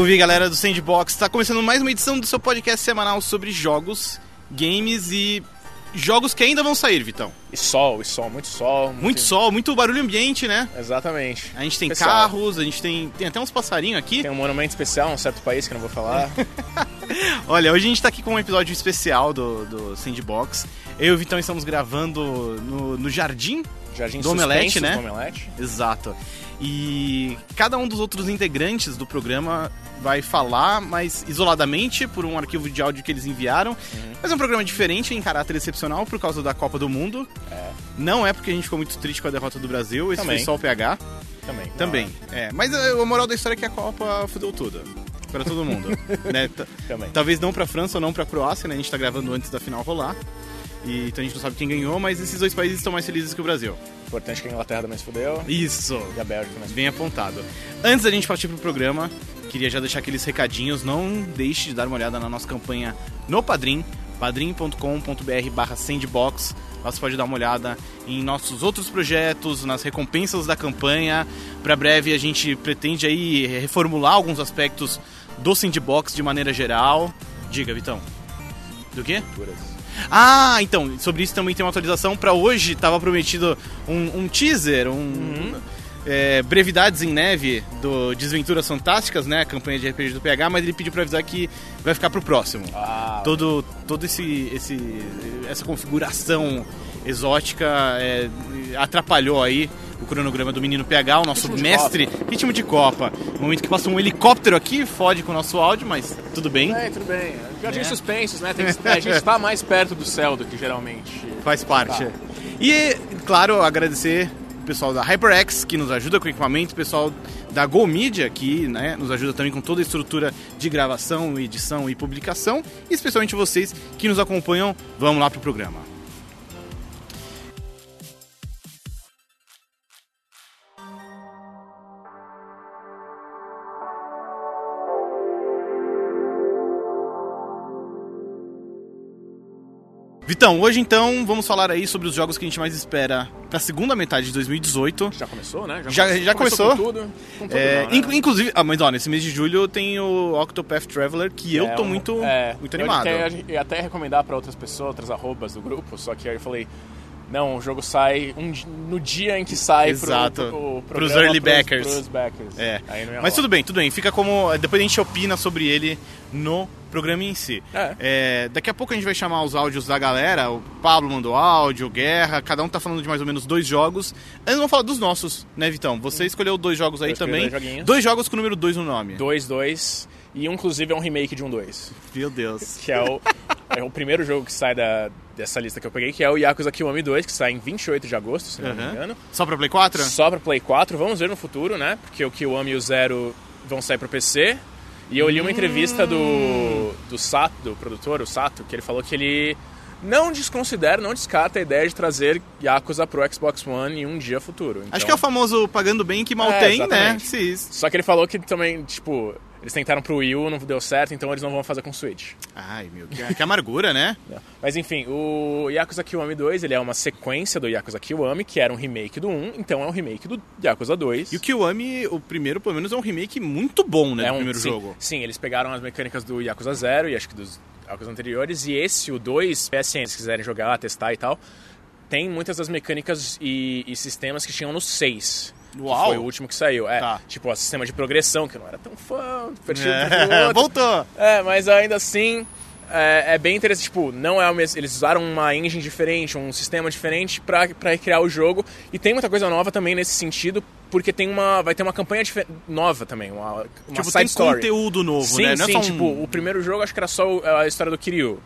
Salve galera do Sandbox! Está começando mais uma edição do seu podcast semanal sobre jogos, games e jogos que ainda vão sair, Vitão. E sol, e sol, muito sol. Muito sol, muito barulho ambiente, né? Exatamente. A gente tem carros, a gente tem, tem até uns passarinhos aqui. Tem um monumento especial, um certo país que eu não vou falar. Olha, hoje a gente tá aqui com um episódio especial do, do Sandbox. Eu e o Vitão estamos gravando no, no jardim. Jardim Do Omelete, né? do Omelete. Exato. E cada um dos outros integrantes do programa vai falar, mas isoladamente, por um arquivo de áudio que eles enviaram. Uhum. Mas é um programa diferente, em caráter excepcional, por causa da Copa do Mundo. É, Não é porque a gente ficou muito triste com a derrota do Brasil, esse Também. foi só o PH. também. Também. É, mas a a moral da história é que a Copa fudeu tudo. Pra todo mundo. né? Também. Talvez não pra França ou não pra Croácia, né? A gente tá gravando antes da final rolar. E, então a gente não sabe quem ganhou, mas esses dois países estão mais felizes que o Brasil. Importante que a Inglaterra também se fudeu. Isso! E a Bélgica também se Bem apontado. Antes da gente partir pro programa, queria já deixar aqueles recadinhos. Não deixe de dar uma olhada na nossa campanha no Padrim, padrim.com.br barra sandbox. Lá você pode dar uma olhada em nossos outros projetos, nas recompensas da campanha. Para breve a gente pretende aí reformular alguns aspectos do sandbox de maneira geral. Diga, Vitão. Do quê? Ah, então, sobre isso também tem uma atualização. Pra hoje tava prometido um, um teaser, um. é, brevidades em neve do Desventuras Fantásticas, né? A campanha de RPG do PH, mas ele pediu pra avisar que vai ficar pro próximo. Ah, Todo, todo esse, esse essa configuração exótica é, atrapalhou aí o cronograma do menino PH, o nosso Ritmo de mestre ritmo de Copa. No momento que passa um helicóptero aqui, fode com o nosso áudio, mas tudo bem. É, tudo bem. Jardim É. suspensos, né? Tem a gente está mais perto do céu do que geralmente. Faz parte. Tá. E, claro, agradecer o pessoal da HyperX, que nos ajuda com o equipamento, o pessoal da Go Media, que né, nos ajuda também com toda a estrutura de gravação, edição e publicação, e especialmente vocês que nos acompanham. Vamos lá pro programa. Vitão, hoje então vamos falar aí sobre os jogos que a gente mais espera pra segunda metade de 2018. Já começou, né? Já- já começou. com tudo. Com tudo É, não, né? inclu- Inclusive, ah, mas ó, nesse mês de julho tem o Octopath Traveler, que eu É, tô um- muito, é, muito eu animado. até- Eu ia até recomendar pra outras pessoas, outras arrobas do grupo, só que aí eu falei, não, o jogo sai um no dia em que sai Exato. pro, pro, Pros programa, early pros- backers. pros backers. É. Mas rolar. tudo bem, tudo bem. Fica como. Depois a gente opina sobre ele no programa em si. É. É, daqui a pouco a gente vai chamar os áudios da galera. O Pablo mandou áudio, o Guerra, cada um tá falando de mais ou menos dois jogos. Antes vamos falar dos nossos, né, Vitão? Você escolheu dois jogos aí também. dois. Dois jogos com o número 2 no nome. 2, 2, e um, inclusive é um remake de um 2, Meu Deus. que é o, é o primeiro jogo que sai da, dessa lista que eu peguei, que é o Yakuza Kiwami 2, que sai em 28 de agosto, se não me Aham. engano. Só pra Play 4? Só pra Play 4, vamos ver no futuro, né? Porque o Kiwami e o Zero vão sair pro PC. E eu li uma entrevista do, do Sato, do produtor, o Sato, que ele falou que ele não desconsidera, não descarta a ideia de trazer Yakuza pro Xbox One em um dia futuro. Acho Então- que é o famoso pagando bem que mal É, tem, né? exatamente. Sim. Só que ele falou que também, tipo, eles tentaram pro Wii U, não deu certo, então eles não vão fazer com o Switch. Ai, meu, que, que amargura, né? Mas enfim, o Yakuza Kiwami 2, ele é uma sequência do Yakuza Kiwami, que era um remake do 1, então é um remake do Yakuza 2. E o Kiwami, o primeiro, pelo menos, é um remake muito bom, né? é do um primeiro sim, jogo. Sim, eles pegaram as mecânicas do Yakuza 0 e acho que dos Yakuza anteriores, e esse, o 2, PSN, se quiserem jogar, testar e tal, tem muitas das mecânicas e, e sistemas que tinham no 6. Uau! Foi o último que saiu. É, Tá. tipo, o sistema de progressão, que eu não era tão fã, É, voltou! É, mas ainda assim é, é bem interessante. Tipo, não é o mesmo. Eles usaram uma engine diferente, um sistema diferente pra, pra criar o jogo. E tem muita coisa nova também nesse sentido, porque tem uma. Vai ter uma campanha nova também, uma, uma Tipo, side tem story. conteúdo novo, Sim, né? Não sim, é só um... tipo, o primeiro jogo acho que era só a história do Kiryu.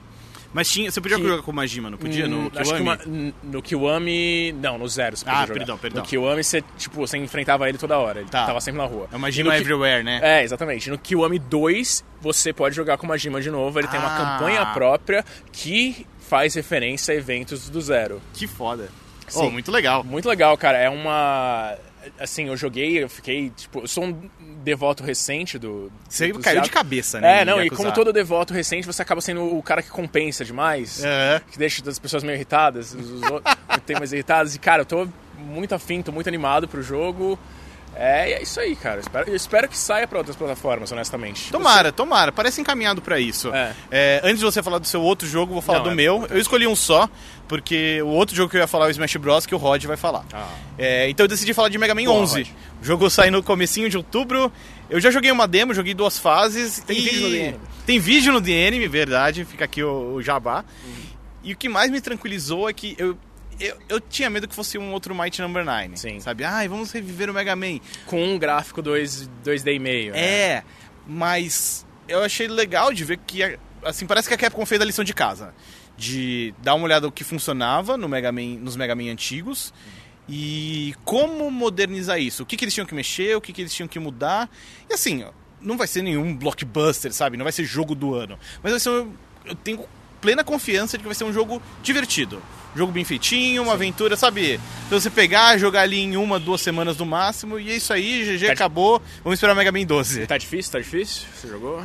Mas tinha, você podia que- jogar com o Majima, não podia? Hum, No que Kiwami? uma- no Kiwami. Não, no Zero você podia Ah, jogar. perdão, perdão. No Kiwami você, tipo, você enfrentava ele toda hora. Ele Tá. tava sempre na rua. É o Majima Ki- Everywhere, né? É, exatamente. No Kiwami 2, você pode jogar com o Majima de novo. Ele tem uma Ah. campanha própria que faz referência a eventos do Zero. Que foda. Sim. Oh, muito legal. Muito legal, cara. É uma. Assim, eu joguei, eu fiquei, tipo, eu sou um devoto recente do. Você do caiu de cabeça, né? É, não, e como todo devoto recente, você acaba sendo o cara que compensa demais. É. Que deixa as pessoas meio irritadas, os os outros tem mais irritadas. E, cara, eu tô muito afim, tô muito animado pro jogo. É, é isso aí, cara. Eu espero, eu espero que saia pra outras plataformas, honestamente. Tomara, tomara. Parece encaminhado pra isso. É. É, antes de você falar do seu outro jogo, vou falar Não, do é- meu. Eu escolhi um só, porque o outro jogo que eu ia falar é o Smash Bros, que o Rod vai falar. Ah. É, então eu decidi falar de Mega Man Boa, 11. Rod. O jogo sai no comecinho de outubro. Eu já joguei uma demo, joguei duas fases. Tem e... vídeo no Enemy. Tem vídeo no Enemy, verdade. Fica aqui o, o jabá. E o que mais me tranquilizou é que eu, eu, eu tinha medo que fosse um outro Mighty Number 9. Sim. Sabe? Ai, vamos reviver o Mega Man. Com um gráfico 2, 2D e meio. né? É, mas eu achei legal de ver que, assim, parece que a Capcom fez a lição de casa. De dar uma olhada no que funcionava no Mega Man, nos Mega Man antigos e como modernizar isso. O que, que eles tinham que mexer, o que, que eles tinham que mudar. E assim, não vai ser nenhum blockbuster, sabe? Não vai ser jogo do ano. Mas vai ser um, eu tenho plena confiança de que vai ser um jogo divertido. Jogo bem feitinho, uma aventura, sabe? Pra você pegar, jogar ali em uma, duas semanas no máximo, e é isso aí, GG, Tá- acabou. Vamos esperar o Mega Man 12. Tá difícil? Tá difícil? Você jogou?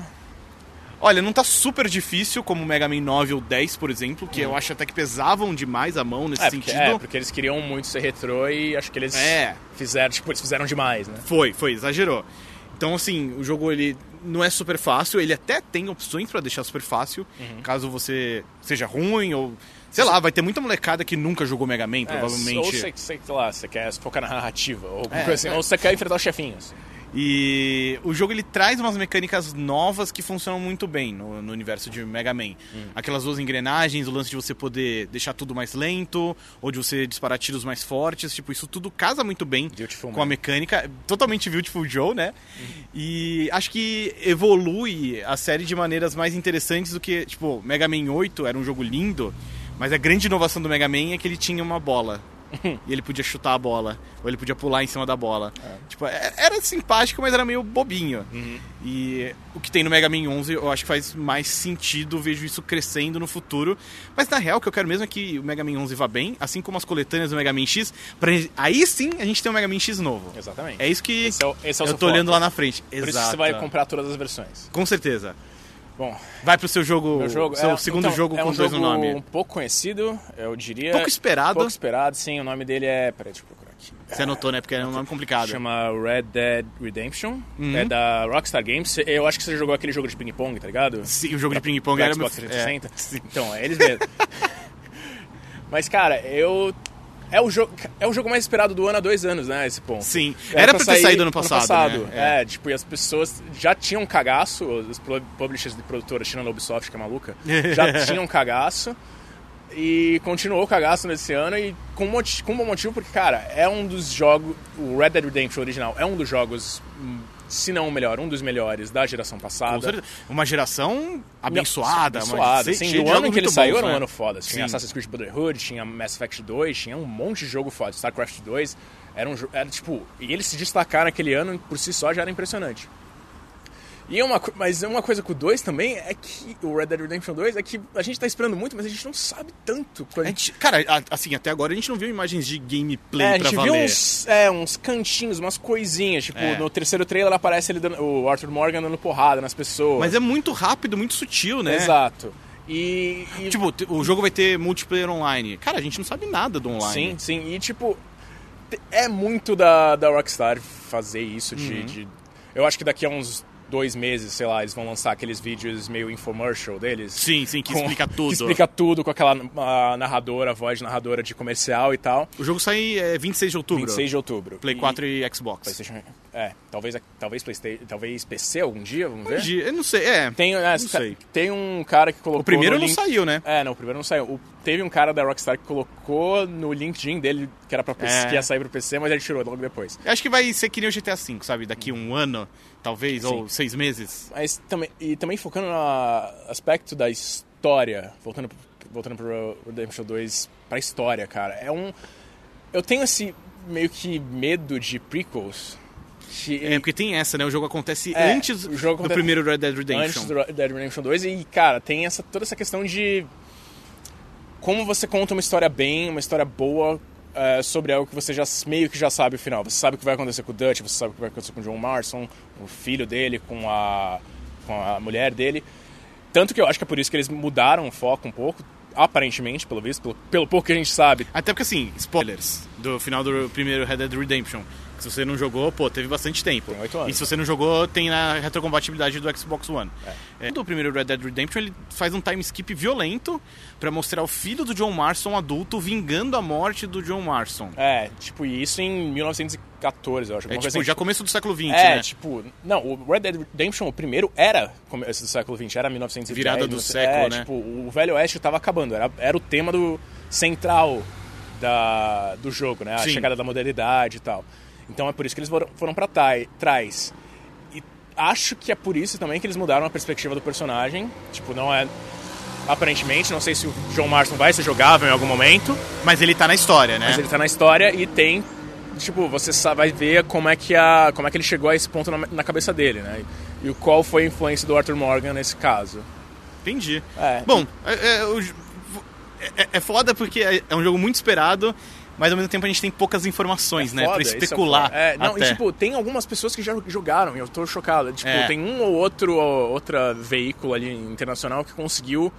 Olha, não tá super difícil como o Mega Man 9 ou 10, por exemplo, que eu acho até que pesavam demais a mão nesse É porque, sentido. é, porque eles queriam muito ser retrô e acho que eles É. fizeram, tipo, eles fizeram demais, né? Foi, foi, exagerou. Então, assim, o jogo ele não é super fácil, ele até tem opções pra deixar super fácil, Uhum. caso você seja ruim ou. Sei lá, vai ter muita molecada que nunca jogou Mega Man, É, provavelmente. ou você, sei lá, você quer focar na narrativa, ou alguma É, coisa assim, é. ou você quer enfrentar os chefinhos. E o jogo ele traz umas mecânicas novas que funcionam muito bem no, no universo de Mega Man. Aquelas duas engrenagens, o lance de você poder deixar tudo mais lento, ou de você disparar tiros mais fortes, tipo, isso tudo casa muito bem Beautiful com a Man. mecânica. Totalmente Beautiful Joe, né? E acho que evolui a série de maneiras mais interessantes do que, tipo, Mega Man 8 era um jogo lindo, mas a grande inovação do Mega Man é que ele tinha uma bola. e ele podia chutar a bola, ou ele podia pular em cima da bola. Tipo, é- era simpático, mas era meio bobinho. E o que tem no Mega Man 11 eu acho que faz mais sentido, vejo isso crescendo no futuro. Mas na real, o que eu quero mesmo é que o Mega Man 11 vá bem, assim como as coletâneas do Mega Man X. Pra, aí sim a gente tem um Mega Man X novo. Exatamente. É isso que Esse é o- esse é eu tô olhando foco. lá na frente. Por isso que Exato. você vai comprar todas as versões. Com certeza. Bom, Vai pro seu jogo, jogo seu é, segundo então, jogo é com um dois no jogo nome. um pouco conhecido, eu diria. Pouco esperado. Pouco esperado, sim. O nome dele é. Peraí, deixa eu procurar aqui. Você anotou, né? Porque é um nome complicado. Chama Red Dead Redemption. Uhum. É da Rockstar Games. Eu acho que você jogou aquele jogo de ping-pong, tá ligado? Sim, o jogo de ping-pong era. Xbox 360. É. Então, é eles mesmo. Mas, cara, eu. É o, jogo, é o jogo mais esperado do ano há dois anos, né? Esse ponto. Sim. Era pra ter saído ano passado, né? É. tipo, e as pessoas já tinham cagaço, os pu- publishers de produtoras, tirando a Ubisoft, que é maluca, já tinham cagaço. E continuou o cagaço nesse ano e com, moti- com um bom motivo, porque, cara, é um dos jogos. O Red Dead Redemption original é um dos jogos, hum, se não o melhor, um dos melhores da geração passada. Uma geração abençoada. abençoada. Sim, o ano que ele saiu bons, era um né? ano foda. Tinha Sim. Assassin's Creed Brotherhood, tinha Mass Effect 2, tinha um monte de jogo foda. StarCraft 2. Era um jogo. Era tipo. E ele se destacar naquele ano por si só já era impressionante. E é uma, mas uma coisa com o 2 também é que o Red Dead Redemption 2 é que a gente tá esperando muito, mas a gente não sabe tanto. A gente, cara, a- assim, até agora a gente não viu imagens de gameplay É, a pra gente viu valer. uns, é, uns cantinhos, umas coisinhas. Tipo, É. no terceiro trailer aparece ele dando, o Arthur Morgan dando porrada nas pessoas. Mas é muito rápido, muito sutil, né? Exato. E, e Tipo, o jogo vai ter multiplayer online. Cara, a gente não sabe nada do online. Sim, sim. E tipo, é muito da, da Rockstar fazer isso de, Uhum. de- Eu acho que daqui a uns dois meses, sei lá, eles vão lançar aqueles vídeos meio infomercial deles. Sim, sim, que com- explica tudo. Que explica tudo com aquela ah, narradora, voz de narradora de comercial e tal. O jogo sai é, 26 de outubro. 26 de outubro. Play E- 4 e Xbox. PlayStation. É, talvez, talvez PlayStation, talvez PC algum dia, vamos ver. Hoje, Eu não sei, é. Tem, é, Não sei. tem um cara que colocou. O primeiro não link- saiu, né? É, não, o primeiro não saiu. O- teve um cara da Rockstar que colocou no LinkedIn dele que era pra PC, É. que ia sair pro PC, mas ele tirou logo depois. Eu acho que vai ser que nem o GTA V, sabe? Daqui um ano, talvez, ou seis meses. Mas também, e também focando no aspecto da história, voltando, voltando pro Redemption 2, pra história, cara, é um. Eu tenho esse meio que medo de prequels. É, porque tem essa, né? O jogo acontece É, antes jogo do acontece primeiro Red Dead Redemption. antes do Red Dead Redemption 2 e, cara, tem essa, toda essa questão de como você conta uma história bem, uma história boa é, sobre algo que você já meio que já sabe o final. Você sabe o que vai acontecer com o Dutch, você sabe o que vai acontecer com o John Marston, o filho dele, com a, com a mulher dele. Tanto que eu acho que é por isso que eles mudaram o foco um pouco, aparentemente, pelo visto, pelo, pelo pouco que a gente sabe. Até porque, assim, spoilers do final do primeiro Red Dead Redemption. Se você não jogou, pô, teve bastante tempo. Tem oito anos. E se você não jogou, tem na retrocompatibilidade do Xbox One. É. Do primeiro Red Dead Redemption, ele faz um time skip violento pra mostrar o filho do John Marston adulto vingando a morte do John Marston. É, tipo, isso em 1914, eu acho. É tipo, coisa já assim. começo do século XX, É, né? tipo, não, o Red Dead Redemption, o primeiro, era começo do século XX, era 1910. Virada do 1900, século, é, né? tipo, o Velho Oeste tava acabando, era, era o tema do central da, do jogo, né? A Sim. chegada da modernidade e tal. Então é por isso que eles foram, tai- trás. E acho que é por isso também que eles mudaram a perspectiva do personagem. Tipo, não é... Aparentemente, não sei se o John Marston vai ser jogável em algum momento, Mas ele tá na história, né? mas ele tá na história e tem. Tipo, você vai ver como é que, a, como é que ele chegou a esse ponto na, na cabeça dele, né? E qual foi a influência do Arthur Morgan nesse caso. Entendi. É. Bom, é, é, é- é foda porque é é um jogo muito esperado, mas ao mesmo tempo a gente tem poucas informações, né? Foda, Pra é especular. É, não, até. e tipo, tem algumas pessoas que já jogaram e eu tô chocado. Tipo, É. tem um ou outro outra veículo ali internacional que conseguiu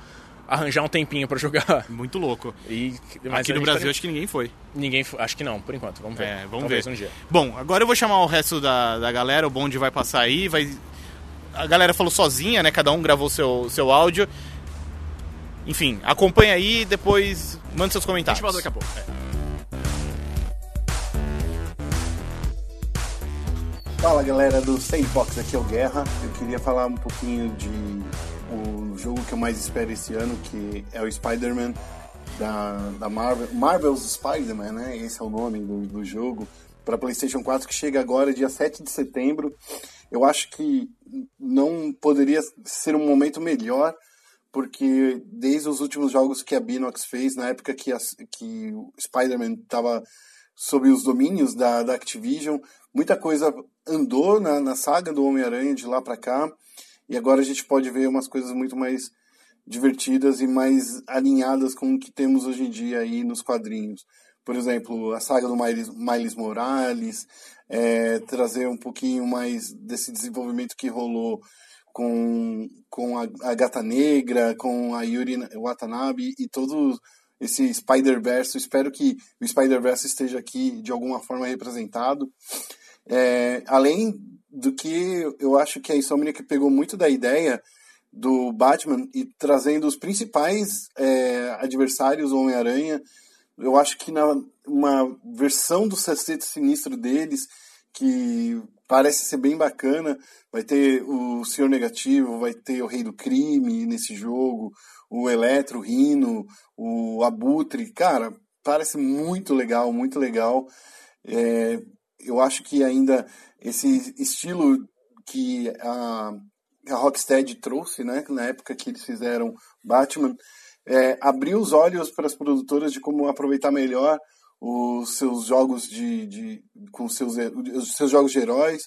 arranjar um tempinho pra jogar. Muito louco. E, Aqui a no Brasil tá- acho que ninguém foi. ninguém. Acho que não, por enquanto. Vamos ver. É, vamos Talvez ver. um dia. Bom, agora eu vou chamar o resto da, da galera, o bonde vai passar aí, vai... A galera falou sozinha, né? Cada um gravou seu, seu áudio. Enfim, acompanha aí e depois manda seus A comentários. gente volta daqui a pouco. Fala galera do Sandbox, aqui é o Guerra. Eu queria falar um pouquinho de o jogo que eu mais espero esse ano, que é o Spider-Man da, da Marvel. Marvel's Spider-Man, né? Esse é o nome do, do jogo. Para PlayStation 4, que chega agora, dia 7 de setembro. Eu acho que não poderia ser um momento melhor, porque desde os últimos jogos que a Binox fez, na época que, as- que o Spider-Man estava sob os domínios da, da Activision, muita coisa andou na, na saga do Homem-Aranha de lá para cá, e agora a gente pode ver umas coisas muito mais divertidas e mais alinhadas com o que temos hoje em dia aí nos quadrinhos. Por exemplo, a saga do Miles, Miles Morales, é, trazer um pouquinho mais desse desenvolvimento que rolou com, com a, a Gata Negra, com a Yuri Watanabe e todo esse Spider-Verse. Espero que o Spider-Verse esteja aqui de alguma forma representado. É, além do que eu acho que a Insomniac pegou muito da ideia do Batman e trazendo os principais é, adversários Homem-Aranha. Eu acho que na uma versão do Sexteto Sinistro deles, que parece ser bem bacana, vai ter o Senhor Negativo, vai ter o Rei do Crime nesse jogo, o Eletro, o Rino, o Abutre. Cara, parece muito legal, muito legal. É, eu acho que ainda esse estilo que a, a Rocksteady trouxe, né, na época que eles fizeram Batman, é, abriu os olhos para as produtoras de como aproveitar melhor os seus jogos de, de com seus os seus jogos de heróis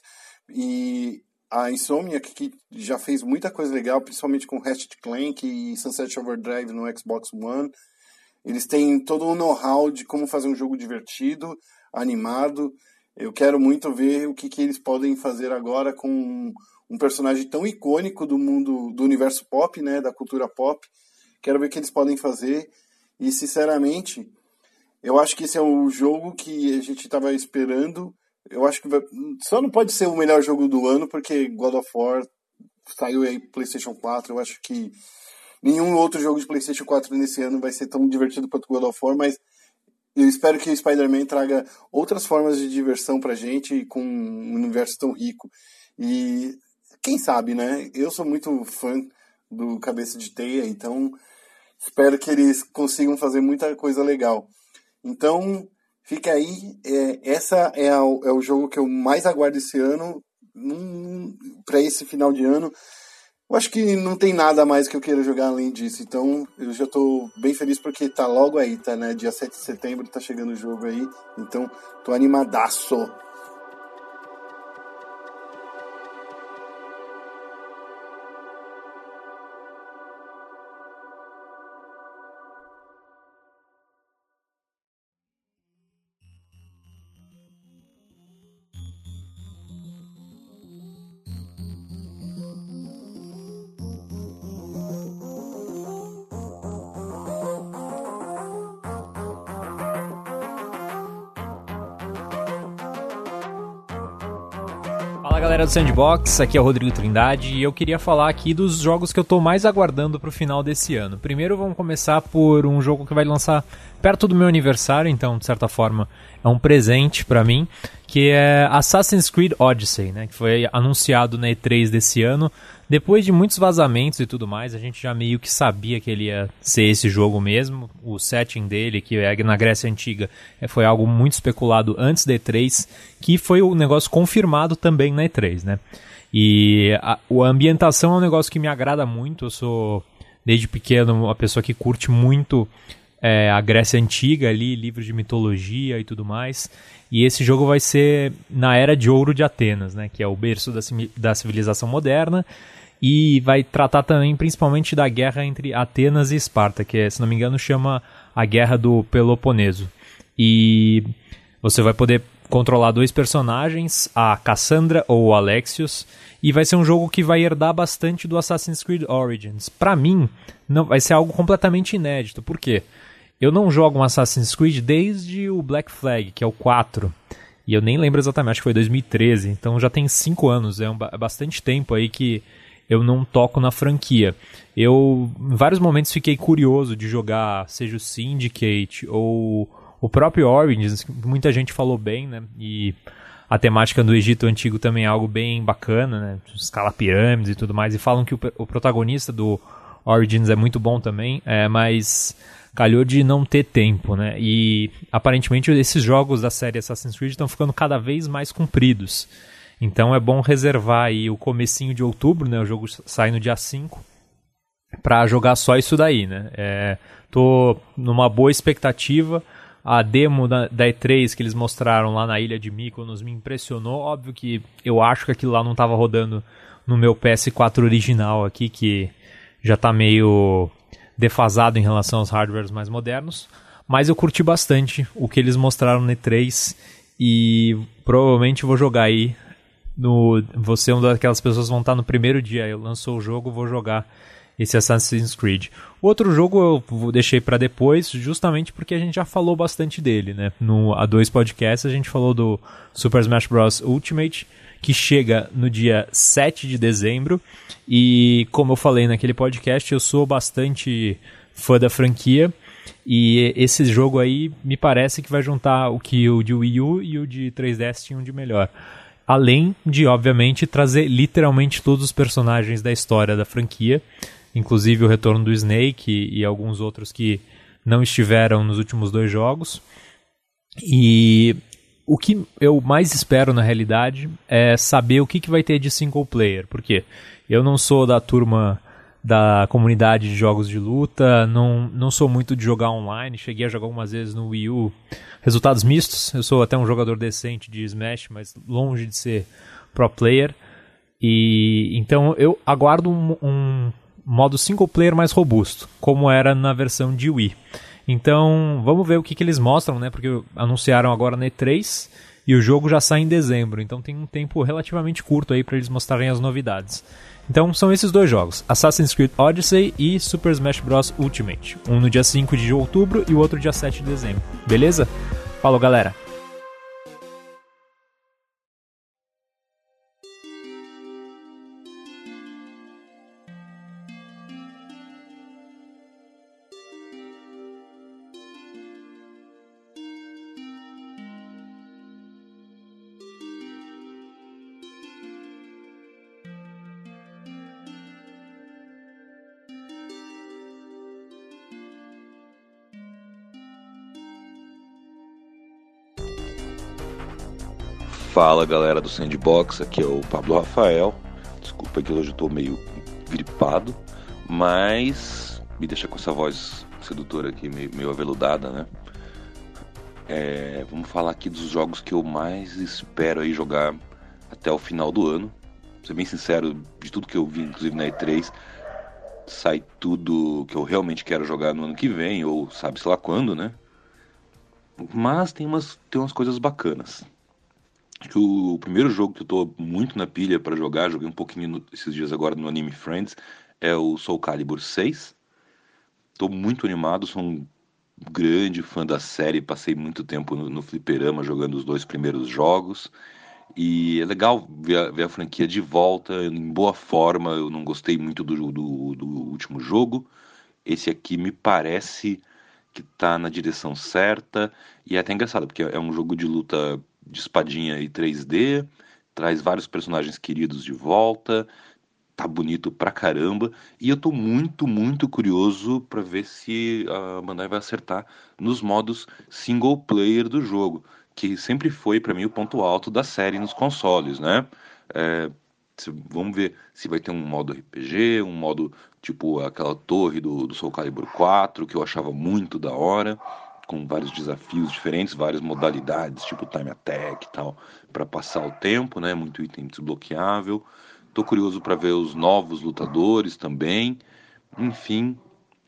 e a Insomniac que já fez muita coisa legal, principalmente com Ratchet Clank e Sunset Overdrive no Xbox One. Eles têm todo o know-how de como fazer um jogo divertido, animado. Eu quero muito ver o que, que eles podem fazer agora com um, um personagem tão icônico do mundo, do universo pop, né, da cultura pop. Quero ver o que eles podem fazer. E, sinceramente, eu acho que esse é o jogo que a gente estava esperando. Eu acho que vai... só não pode ser o melhor jogo do ano, porque God of War saiu aí PlayStation 4. Eu acho que nenhum outro jogo de PlayStation 4 nesse ano vai ser tão divertido quanto God of War, mas eu espero que o Spider-Man traga outras formas de diversão pra gente com um universo tão rico. E quem sabe, né? Eu sou muito fã do Cabeça de Teia, então espero que eles consigam fazer muita coisa legal. Então, fica aí. É, essa é, a, é, o jogo que eu mais aguardo esse ano, para esse final de ano. Eu acho que não tem nada mais que eu queira jogar além disso. Então, eu já tô bem feliz porque tá logo aí, tá, né? Dia 7 de setembro tá chegando o jogo aí. Então, tô animadaço. Fala galera do Sandbox, aqui é o Rodrigo Trindade e eu queria falar aqui dos jogos que eu estou mais aguardando para o final desse ano. Primeiro vamos começar por um jogo que vai lançar perto do meu aniversário, então de certa forma é um presente para mim, que é Assassin's Creed Odyssey, né, que foi anunciado na E3 desse ano. Depois de muitos vazamentos e tudo mais, a gente já meio que sabia que ele ia ser esse jogo mesmo. O setting dele, que é na Grécia Antiga, é, foi algo muito especulado antes da E3, que foi o um negócio confirmado também na E3, né? E a, a ambientação é um negócio que me agrada muito. Eu sou, desde pequeno, uma pessoa que curte muito é, a Grécia Antiga ali, livros de mitologia e tudo mais. E esse jogo vai ser na Era de Ouro de Atenas, né, que é o berço da, da civilização moderna. E vai tratar também principalmente da guerra entre Atenas e Esparta, que, se não me engano, chama a Guerra do Peloponeso. E você vai poder controlar dois personagens, a Cassandra ou Alexios, e vai ser um jogo que vai herdar bastante do Assassin's Creed Origins. Para mim, não vai ser algo completamente inédito. Por quê? Eu não jogo um Assassin's Creed desde o Black Flag, que é o 4. E eu nem lembro exatamente, acho que foi 2013. Então já tem 5 anos, é, um, é bastante tempo aí que eu não toco na franquia. Eu, em vários momentos, fiquei curioso de jogar, seja o Syndicate ou o próprio Origins, muita gente falou bem, né? E a temática do Egito Antigo também é algo bem bacana, né? Escala pirâmides e tudo mais. E falam que o, o protagonista do Origins é muito bom também, é, mas calhou de não ter tempo, né? E aparentemente esses jogos da série Assassin's Creed estão ficando cada vez mais compridos. Então é bom reservar aí o comecinho de outubro, né? O jogo sai no dia 5 para jogar só isso daí, né? É, tô numa boa expectativa. A demo da, da, E3 que eles mostraram lá na ilha de Mykonos me impressionou. Óbvio que eu acho que aquilo lá não estava rodando no meu PS4 original aqui, que já está meio defasado em relação aos hardwares mais modernos, mas eu curti bastante o que eles mostraram no E3 e provavelmente vou jogar aí no você é uma daquelas pessoas que vão estar no primeiro dia, eu lançou o jogo, vou jogar esse Assassin's Creed. O outro jogo eu deixei para depois, justamente porque a gente já falou bastante dele, né? No a dois podcasts a gente falou do Super Smash Bros Ultimate, que chega no dia 7 de dezembro. E como eu falei naquele podcast, eu sou bastante fã da franquia. E esse jogo aí me parece que vai juntar o que o de Wii U e o de 3DS tinham de melhor. Além de, obviamente, trazer literalmente todos os personagens da história da franquia, inclusive o retorno do Snake e, e alguns outros que não estiveram nos últimos dois jogos. E o que eu mais espero na realidade é saber o que, que vai ter de single player, porque eu não sou da turma da comunidade de jogos de luta, não, não sou muito de jogar online, cheguei a jogar algumas vezes no Wii U, resultados mistos, eu sou até um jogador decente de Smash, mas longe de ser pro player, e então eu aguardo um, um modo single player mais robusto, como era na versão de Wii. Então, vamos ver o que, que eles mostram, né? Porque anunciaram agora na E3 e o jogo já sai em dezembro, então tem um tempo relativamente curto aí para eles mostrarem as novidades. Então são esses dois jogos, Assassin's Creed Odyssey e Super Smash Bros. Ultimate. Um no dia 5 de outubro e o outro dia 7 de dezembro. Beleza? Falou, galera! Fala galera do Sandbox, aqui é o Pablo Rafael. Desculpa que hoje eu tô meio gripado, mas me deixa com essa voz sedutora aqui, meio, meio aveludada, né? É, vamos falar aqui dos jogos que eu mais espero aí jogar até o final do ano. Pra ser bem sincero, de tudo que eu vi, inclusive na E3, sai tudo que eu realmente quero jogar no ano que vem, ou sabe-se lá quando, né? Mas tem umas, tem umas coisas bacanas que o primeiro jogo que eu tô muito na pilha para jogar, joguei um pouquinho no, esses dias agora no Anime Friends, é o Soul Calibur 6. Tô muito animado, sou um grande fã da série, passei muito tempo no, no fliperama jogando os dois primeiros jogos. E é legal ver a, ver a franquia de volta, em boa forma. Eu não gostei muito do, do, do último jogo. Esse aqui me parece que tá na direção certa. E é até engraçado, porque é um jogo de luta de espadinha e 3D, traz vários personagens queridos de volta, tá bonito pra caramba. E eu tô muito, muito curioso para ver se a Bandai vai acertar nos modos single player do jogo, que sempre foi para mim o ponto alto da série nos consoles, né? É, vamos ver se vai ter um modo RPG, um modo tipo aquela torre do, do Soul Calibur 4, que eu achava muito da hora, com vários desafios diferentes, várias modalidades, tipo time attack e tal, para passar o tempo, né? Muito item desbloqueável. Tô curioso para ver os novos lutadores também. Enfim,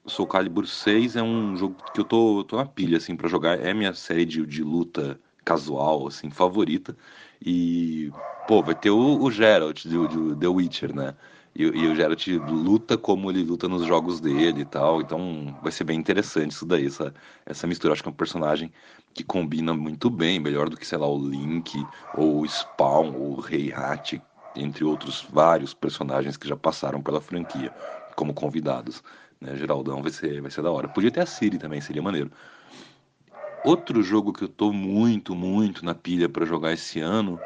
Soul Calibur 6 é um jogo que eu tô, tô na pilha assim para jogar. É minha série de, de luta casual assim favorita. E pô, vai ter o, o Geralt de, de The Witcher, né? E, e, o Geralt luta como ele luta nos jogos dele e tal. Então vai ser bem interessante isso daí, essa, essa mistura. Acho que é um personagem que combina muito bem, melhor do que, sei lá, o Link, ou o Spawn, ou o Rei Hat, entre outros vários personagens que já passaram pela franquia como convidados. Né? Geraldão vai ser, vai ser da hora. Podia ter a Siri também, seria maneiro. Outro jogo que eu tô muito, muito na pilha para jogar esse ano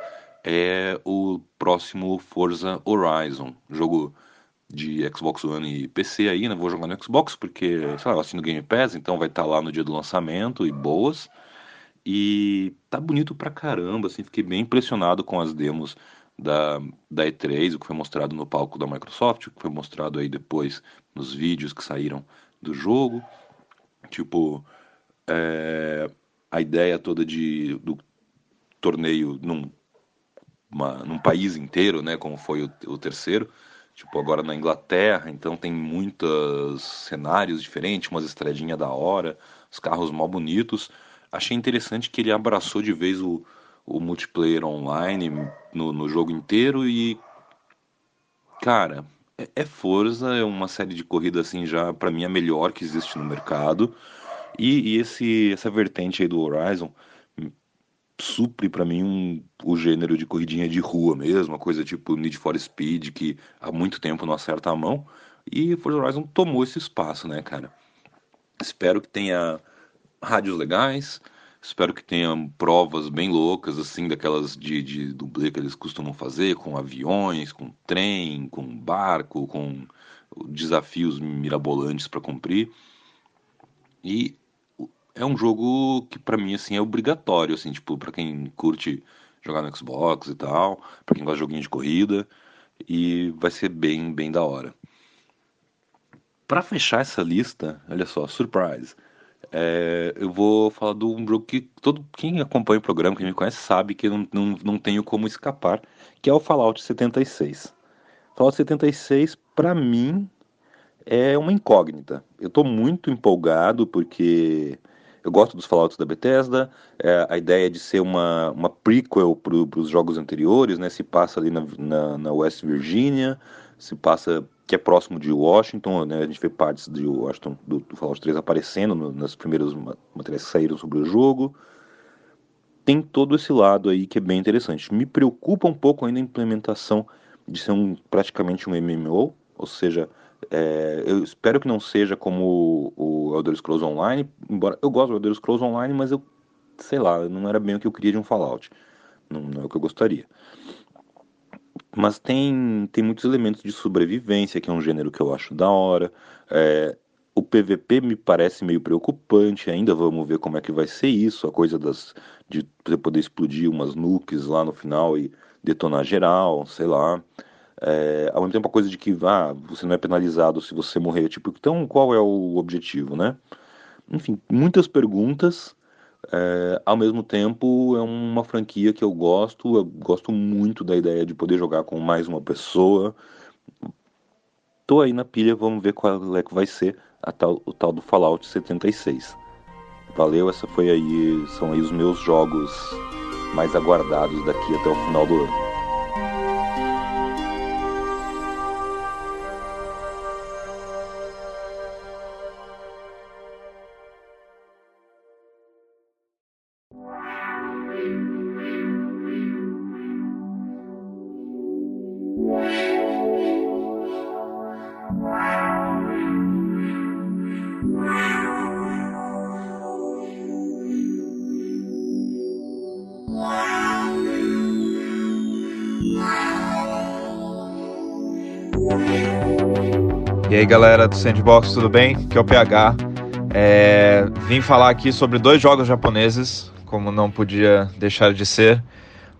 é o próximo Forza Horizon, jogo de Xbox One e PC aí, né? Vou jogar no Xbox porque, sei lá, eu assino Game Pass, então vai estar tá lá no dia do lançamento e boas. E tá bonito pra caramba, assim, fiquei bem impressionado com as demos da, da E3, o que foi mostrado no palco da Microsoft, o que foi mostrado aí depois nos vídeos que saíram do jogo. Tipo, é, a ideia toda de, do torneio num, uma, num país inteiro, né, como foi o, o terceiro, tipo agora na Inglaterra, então tem muitos cenários diferentes, umas estradinhas da hora, os carros mal bonitos. Achei interessante que ele abraçou de vez o, o multiplayer online no, no jogo inteiro e cara é, é Forza é uma série de corrida assim já para mim a melhor que existe no mercado e, e, esse essa vertente aí do Horizon supre para mim um, o gênero de corridinha de rua mesmo, uma coisa tipo Need for Speed que há muito tempo não acerta a mão e Forza Horizon tomou esse espaço, né, cara? Espero que tenha rádios legais, Espero que tenham provas bem loucas, assim, daquelas de, de dublê que eles costumam fazer, com aviões, com trem, com barco, com desafios mirabolantes para cumprir. E é um jogo que para mim assim é obrigatório, assim, tipo, para quem curte jogar no Xbox e tal, para quem gosta de joguinho de corrida, e vai ser bem, bem da hora. Para fechar essa lista, olha só, surprise. É, eu vou falar de um jogo que todo quem acompanha o programa, quem me conhece, sabe que eu não, não, não tenho como escapar, que é o Fallout 76. Fallout 76, para mim, é uma incógnita. Eu estou muito empolgado porque eu gosto dos Fallouts da Bethesda, é, a ideia de ser uma, uma prequel para os jogos anteriores, né? Se passa ali na, na, na West Virginia, se passa que é próximo de Washington, né? A gente vê partes de Washington do, do Fallout 3 aparecendo no, nas primeiras matérias que saíram sobre o jogo. Tem todo esse lado aí que é bem interessante. Me preocupa um pouco ainda a implementação de ser um, praticamente um MMO, ou seja, é, eu espero que não seja como o, o Elder Scrolls Online, embora eu gosto do Elder Scrolls Online, mas eu, sei lá, não era bem o que eu queria de um Fallout. Não, não é o que eu gostaria. Mas tem, tem muitos elementos de sobrevivência, que é um gênero que eu acho da hora. É, o PVP me parece meio preocupante, ainda vamos ver como é que vai ser isso, a coisa das de você poder explodir umas nukes lá no final e detonar geral, sei lá. É, ao mesmo tempo a coisa de que ah, você não é penalizado se você morrer, tipo, então qual é o objetivo, né? Enfim, muitas perguntas é, ao mesmo tempo, é uma franquia que eu gosto, eu gosto muito da ideia de poder jogar com mais uma pessoa. Tô aí na pilha, vamos ver qual é que vai ser a tal, o tal do Fallout 76. Valeu, essa foi aí, são aí os meus jogos mais aguardados daqui até o final do ano. Aí galera do Sandbox, tudo bem? Aqui é o PH. É, vim falar aqui sobre dois jogos japoneses, como não podia deixar de ser.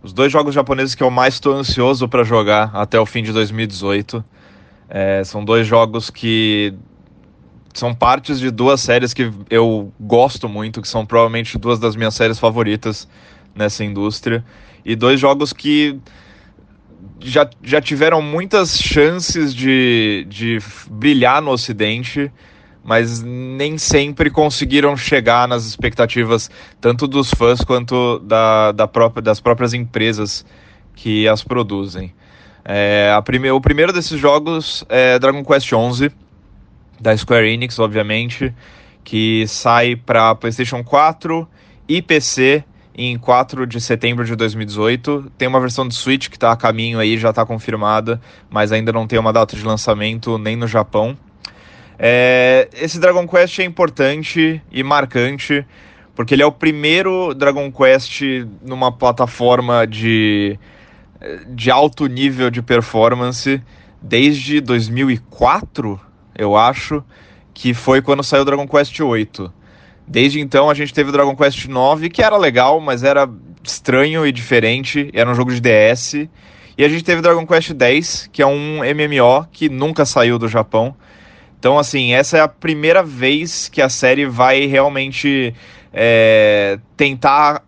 Os dois jogos japoneses que eu mais estou ansioso para jogar até o fim de 2018. É, são dois jogos que são partes de duas séries que eu gosto muito, que são provavelmente duas das minhas séries favoritas nessa indústria. E dois jogos que já, já tiveram muitas chances de, de brilhar no Ocidente, mas nem sempre conseguiram chegar nas expectativas tanto dos fãs quanto da, da própria, das próprias empresas que as produzem. É, a prime o primeiro desses jogos é Dragon Quest XI, da Square Enix, obviamente, que sai para PlayStation 4 e PC em 4 de setembro de 2018. Tem uma versão de Switch que está a caminho aí, já está confirmada, mas ainda não tem uma data de lançamento nem no Japão. É, esse Dragon Quest é importante e marcante, porque ele é o primeiro Dragon Quest numa plataforma de, de alto nível de performance desde 2004, eu acho, que foi quando saiu Dragon Quest 8. Desde então a gente teve o Dragon Quest 9, que era legal, mas era estranho e diferente, era um jogo de DS. E a gente teve Dragon Quest 10, que é um MMO que nunca saiu do Japão. Então, assim, essa é a primeira vez que a série vai realmente é, tentar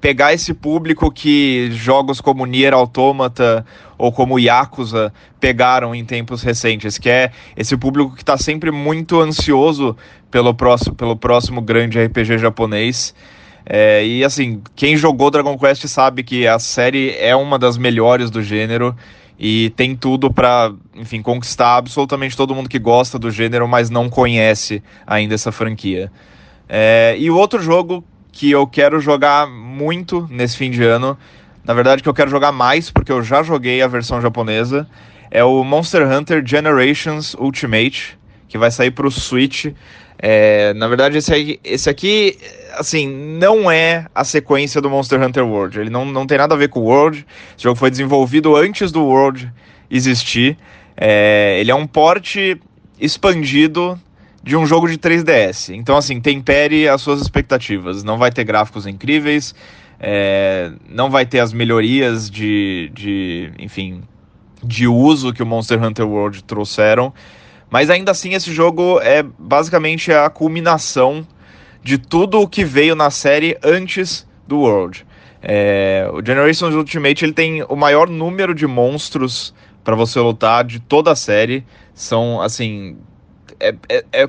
pegar esse público que jogos como Nier Automata ou como Yakuza pegaram em tempos recentes, que é esse público que está sempre muito ansioso pelo próximo, pelo próximo grande RPG japonês. É, e assim, quem jogou Dragon Quest sabe que a série é uma das melhores do gênero e tem tudo para, enfim, conquistar absolutamente todo mundo que gosta do gênero, mas não conhece ainda essa franquia. É, e o outro jogo que eu quero jogar muito nesse fim de ano, na verdade que eu quero jogar mais, porque eu já joguei a versão japonesa, é o Monster Hunter Generations Ultimate, que vai sair para o Switch. É, na verdade, esse, esse aqui, assim, não é a sequência do Monster Hunter World. Ele não, não tem nada a ver com o World. Esse jogo foi desenvolvido antes do World existir. É, ele é um porte expandido de um jogo de 3DS. Então, assim, tempere as suas expectativas. Não vai ter gráficos incríveis, é, não vai ter as melhorias de, de, enfim, de uso que o Monster Hunter World trouxeram. Mas ainda assim, esse jogo é basicamente a culminação de tudo o que veio na série antes do World. É, o Generations Ultimate ele tem o maior número de monstros para você lutar de toda a série. São, assim, é, é, é,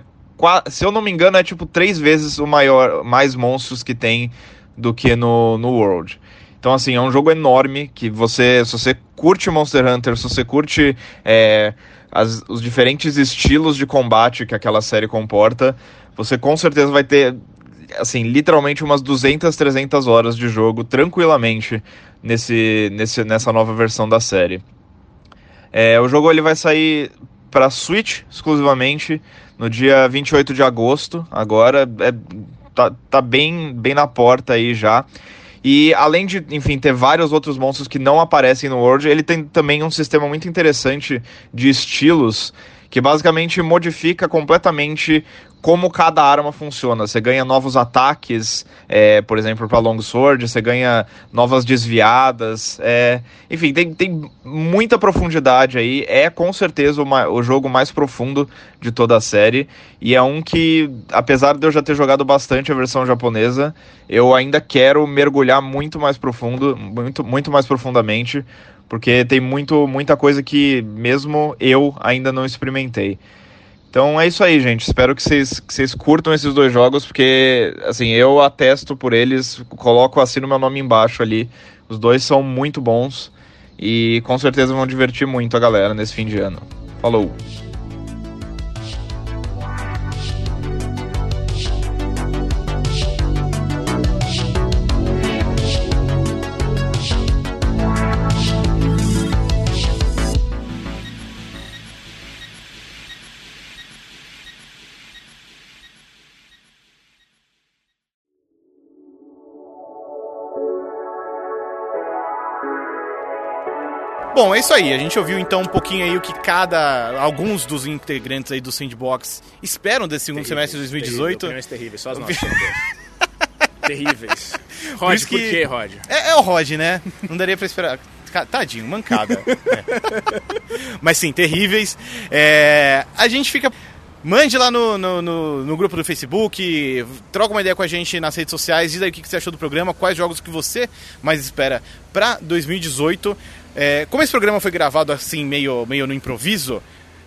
se eu não me engano, é tipo três vezes o maior, mais monstros que tem do que no, no World. Então, assim, é um jogo enorme que você, se você curte Monster Hunter, se você curte é, as, os diferentes estilos de combate que aquela série comporta, você com certeza vai ter, assim, literalmente umas 200, 300 horas de jogo tranquilamente nesse, nesse, nessa nova versão da série. É, o jogo ele vai sair para Switch exclusivamente no dia 28 de agosto. Agora é, tá, tá bem, bem na porta aí já. E além de, enfim, ter vários outros monstros que não aparecem no World, ele tem também um sistema muito interessante de estilos que basicamente modifica completamente como cada arma funciona. Você ganha novos ataques, é, por exemplo, para Longsword, você ganha novas desviadas. É, enfim, tem, tem muita profundidade aí. É com certeza uma, o jogo mais profundo de toda a série. E é um que, apesar de eu já ter jogado bastante a versão japonesa, eu ainda quero mergulhar muito mais profundo, muito, muito mais profundamente. Porque tem muito, muita coisa que mesmo eu ainda não experimentei. Então é isso aí, gente. Espero que vocês, que vocês curtam esses dois jogos, porque assim, eu atesto por eles, coloco assim no meu nome embaixo ali. Os dois são muito bons e com certeza vão divertir muito a galera nesse fim de ano. Falou! Bom, é isso aí. A gente ouviu então um pouquinho aí o que cada. alguns dos integrantes aí do Sandbox esperam desse segundo semestre de 2018. Terrível, opiniões terríveis, só as nossas. terríveis. Rod, por que- quê, Rod? É, é o Rod, né? Não daria pra esperar. Tadinho, mancada. É. Mas sim, terríveis. É, a gente fica. Mande lá no, no, no- no grupo do Facebook, troca uma ideia com a gente nas redes sociais, diz aí o que que você achou do programa, quais jogos que você mais espera pra 2018. É, como esse programa foi gravado assim, meio, meio no improviso,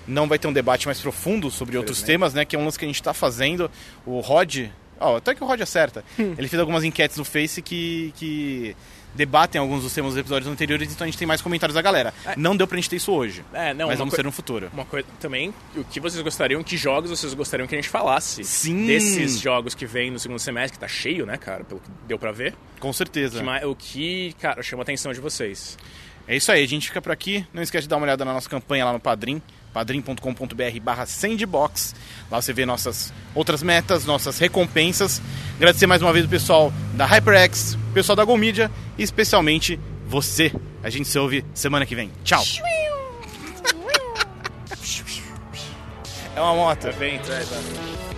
não vai ter um debate mais profundo sobre outros temas, né? Que é um lance que a gente tá fazendo. O Rod. Ó, até que o Rod acerta. Ele fez algumas enquetes no Face que, que debatem alguns dos temas dos episódios anteriores, então a gente tem mais comentários da galera. Não deu pra gente ter isso hoje. É, não, mas vamos ter no futuro. Uma coisa também, o que vocês gostariam, que jogos vocês gostariam que a gente falasse? Sim. Desses jogos que vem no segundo semestre, que tá cheio, né, cara, pelo que deu pra ver. Com certeza. Que o que, cara, chama a atenção de vocês. É isso aí, a gente fica por aqui. Não esquece de dar uma olhada na nossa campanha lá no Padrim, padrim.com.br barra sandbox. Lá você vê nossas outras metas, nossas recompensas. Agradecer mais uma vez o pessoal da HyperX, o pessoal da Go Media e especialmente você. A gente se ouve semana que vem. Tchau! É uma moto. É, tá.